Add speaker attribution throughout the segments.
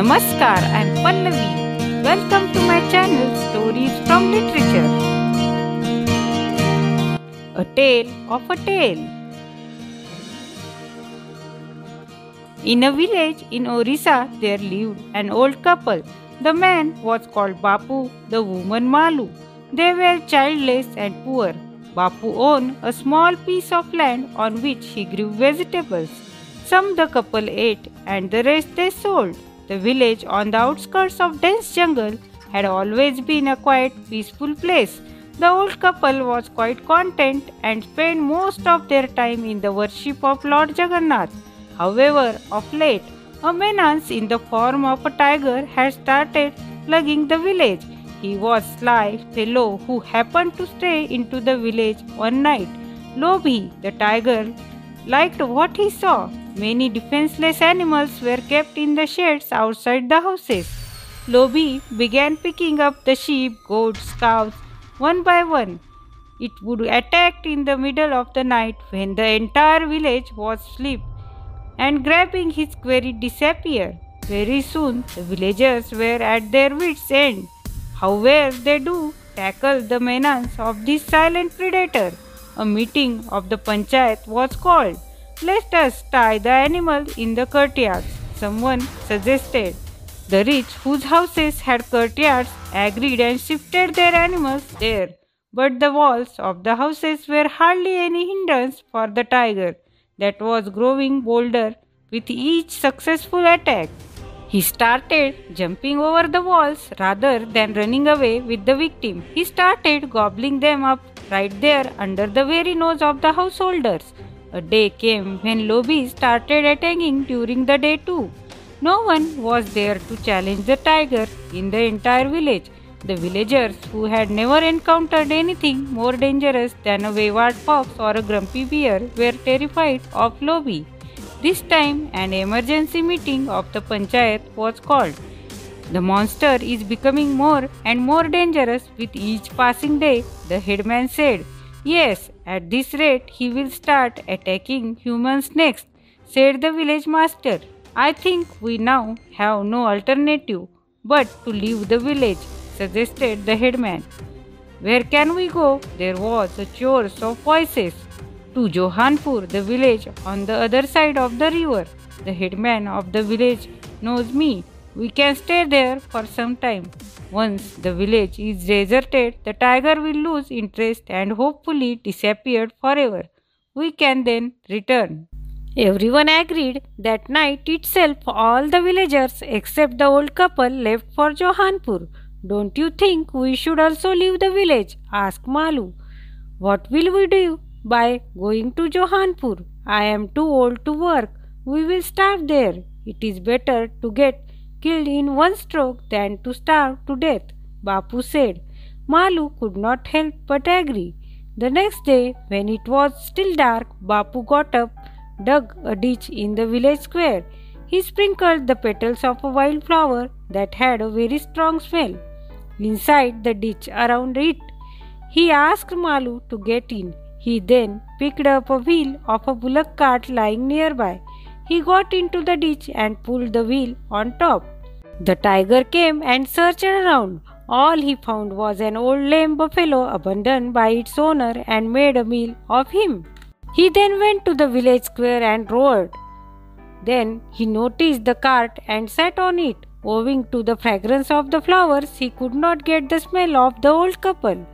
Speaker 1: Namaskar, I am Pallavi. Welcome to my channel Stories from Literature. A Tale of a Tale. In a village in Orissa, there lived an old couple. The man was called Bapu, the woman Malu. They were childless and poor. Bapu owned a small piece of land on which he grew vegetables. Some the couple ate and the rest they sold. The village on the outskirts of dense jungle had always been a quiet, peaceful place. The old couple was quite content and spent most of their time in the worship of Lord Jagannath. However, of late, a menace in the form of a tiger had started plaguing the village. He was sly fellow who happened to stray into the village one night. Lobi, the tiger, liked what he saw. Many defenseless animals were kept in the sheds outside the houses. Lobi began picking up the sheep, goats, cows one by one. It would attack in the middle of the night when the entire village was asleep and grabbing his quarry disappear. Very soon the villagers were at their wits' end. How were they to tackle the menace of this silent predator? A meeting of the panchayat was called. Let us tie the animal in the courtyards, someone suggested. The rich, whose houses had courtyards, agreed and shifted their animals there. But the walls of the houses were hardly any hindrance for the tiger that was growing bolder with each successful attack. He started jumping over the walls rather than running away with the victim. He started gobbling them up right there under the very nose of the householders. A day came when Lobi started attacking during the day too. No one was there to challenge the tiger in the entire village. The villagers, who had never encountered anything more dangerous than a wayward fox or a grumpy bear, were terrified of Lobi. This time, an emergency meeting of the panchayat was called. The monster is becoming more and more dangerous with each passing day, the headman said. Yes, at this rate he will start attacking humans next, said the village master. I think we now have no alternative but to leave the village, suggested the headman. Where can we go? There was a chorus of voices. To Johanpur, the village on the other side of the river. The headman of the village knows me. We can stay there for some time. Once the village is deserted, the tiger will lose interest and hopefully disappear forever. We can then return. Everyone agreed. That night itself, all the villagers except the old couple left for Johanpur. Don't you think we should also leave the village? asked Malu. What will we do by going to Johanpur? I am too old to work. We will starve there. It is better to get killed in one stroke than to starve to death, Bapu said. Malu could not help but agree. The next day, when it was still dark, Bapu got up, dug a ditch in the village square. He sprinkled the petals of a wild flower that had a very strong smell. Inside the ditch around it, he asked Malu to get in. He then picked up a wheel of a bullock cart lying nearby. He got into the ditch and pulled the wheel on top. The tiger came and searched around. All he found was an old lame buffalo abandoned by its owner and made a meal of him. He then went to the village square and roared. Then he noticed the cart and sat on it. Owing to the fragrance of the flowers, he could not get the smell of the old couple.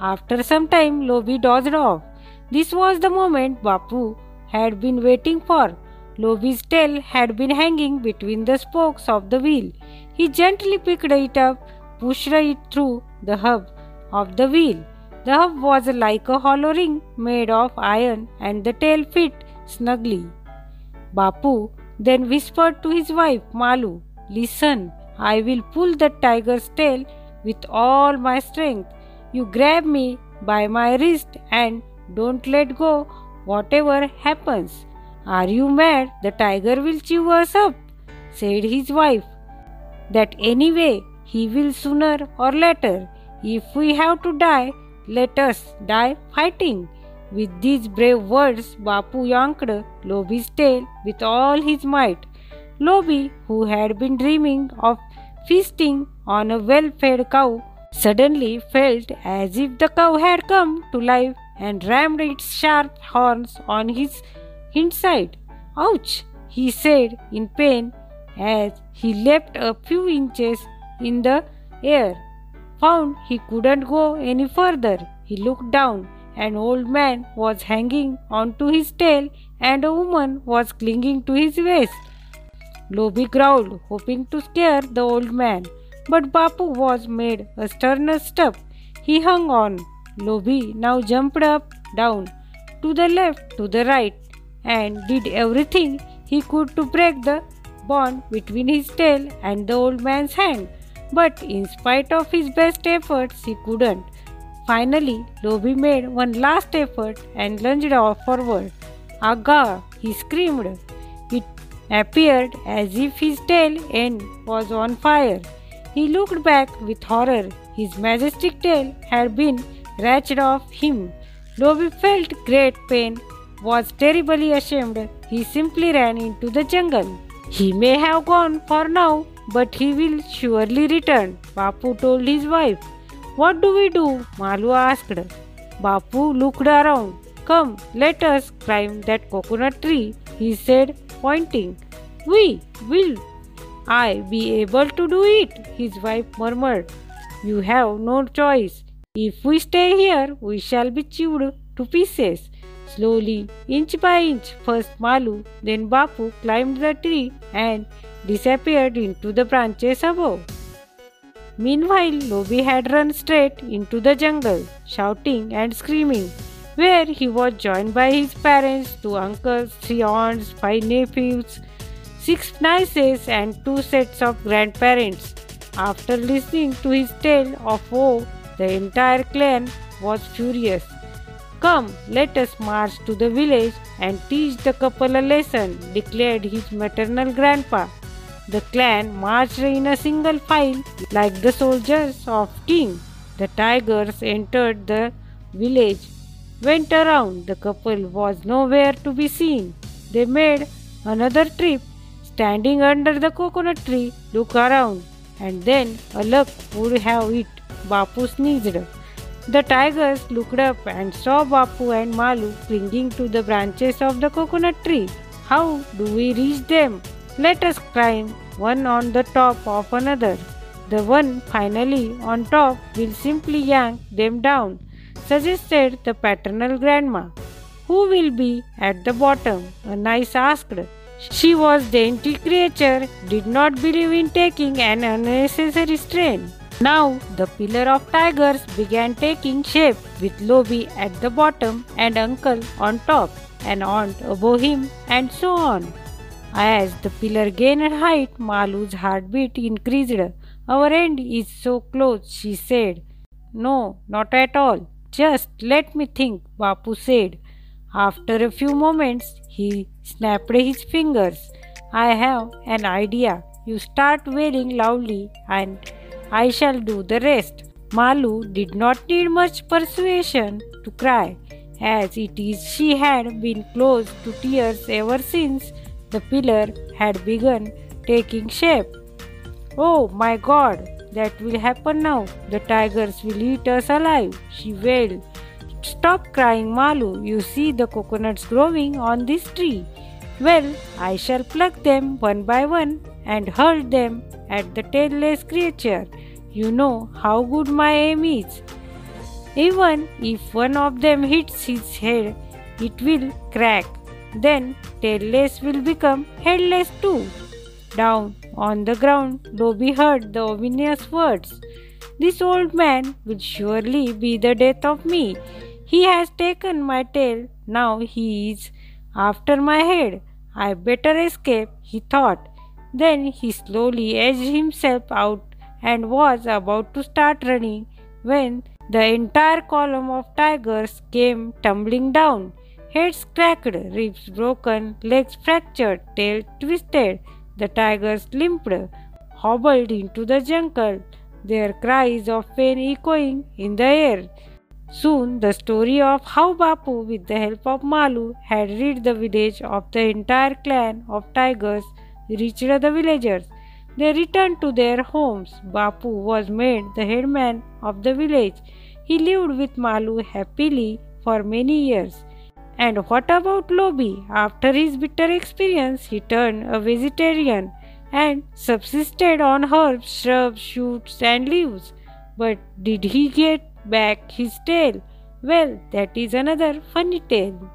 Speaker 1: After some time, Lobi dozed off. This was the moment Bapu had been waiting for. Lobi's tail had been hanging between the spokes of the wheel. He gently picked it up, pushed it through the hub of the wheel. The hub was like a hollow ring made of iron and the tail fit snugly. Bapu then whispered to his wife Malu, Listen, I will pull the tiger's tail with all my strength. You grab me by my wrist and don't let go, whatever happens. Are you mad? The tiger will chew us up, said his wife. That anyway, he will sooner or later. If we have to die, let us die fighting. With these brave words, Bapu yanked Lobi's tail with all his might. Lobi, who had been dreaming of feasting on a well fed cow, suddenly felt as if the cow had come to life and rammed its sharp horns on his hindside. Ouch! he said in pain as he leapt a few inches in the air. Found he couldn't go any further. He looked down. An old man was hanging onto his tail and a woman was clinging to his waist. Lobi growled, hoping to scare the old man, but Bapu was made a sterner step. He hung on. Lobi now jumped up, down, to the left, to the right, and did everything he could to break the bond between his tail and the old man's hand. But in spite of his best efforts, he couldn't. Finally, Lobi made one last effort and lunged off forward. Aga! he screamed. It appeared as if his tail end was on fire. He looked back with horror. His majestic tail had been wrenched off him. Lobi felt great pain, was terribly ashamed. He simply ran into the jungle. He may have gone for now, but he will surely return, Bapu told his wife. What do we do? Malu asked. Bapu looked around. Come, let us climb that coconut tree, he said, pointing. We will I be able to do it, his wife murmured. You have no choice. If we stay here, we shall be chewed to pieces. Slowly, inch by inch, first Malu, then Bapu climbed the tree and disappeared into the branches above. Meanwhile, Lobi had run straight into the jungle, shouting and screaming, where he was joined by his parents, two uncles, three aunts, five nephews, six nieces, and two sets of grandparents. After listening to his tale of woe, the entire clan was furious. Come, let us march to the village and teach the couple a lesson, declared his maternal grandpa. The clan marched in a single file like the soldiers of king. The tigers entered the village, went around. The couple was nowhere to be seen. They made another trip, standing under the coconut tree, look around, and then a luck would have it. Bapu sneezed. The tigers looked up and saw Bapu and Malu clinging to the branches of the coconut tree. How do we reach them? Let us climb one on the top of another. The one finally on top will simply yank them down, suggested the paternal grandma. Who will be at the bottom? A nice asked. She was dainty creature, did not believe in taking an unnecessary strain. Now the pillar of tigers began taking shape with Lobi at the bottom and uncle on top and aunt above him and so on. As the pillar gained height, Malu's heartbeat increased. Our end is so close, she said. No, not at all. Just let me think, Bapu said. After a few moments, he snapped his fingers. I have an idea. You start wailing loudly, and I shall do the rest. Malu did not need much persuasion to cry, as it is she had been close to tears ever since the pillar had begun taking shape. Oh my god, that will happen now. The tigers will eat us alive, she wailed. Stop crying, Malu. You see the coconuts growing on this tree. Well, I shall pluck them one by one and hurl them at the tailless creature. You know how good my aim is. Even if one of them hits his head, it will crack. Then tailless will become headless too. Down on the ground, Lobi heard the ominous words. This old man will surely be the death of me. He has taken my tail, now he is after my head. I better escape, he thought. Then he slowly edged himself out and was about to start running when the entire column of tigers came tumbling down. Heads cracked, ribs broken, legs fractured, tail twisted. The tigers limped, hobbled into the jungle, their cries of pain echoing in the air. Soon, the story of how Bapu, with the help of Malu, had rid the village of the entire clan of tigers reached the villagers. They returned to their homes. Bapu was made the headman of the village. He lived with Malu happily for many years. And what about Lobi? After his bitter experience, he turned a vegetarian and subsisted on herbs, shrubs, shoots, and leaves. But did he get back his tail? Well, that is another funny tale.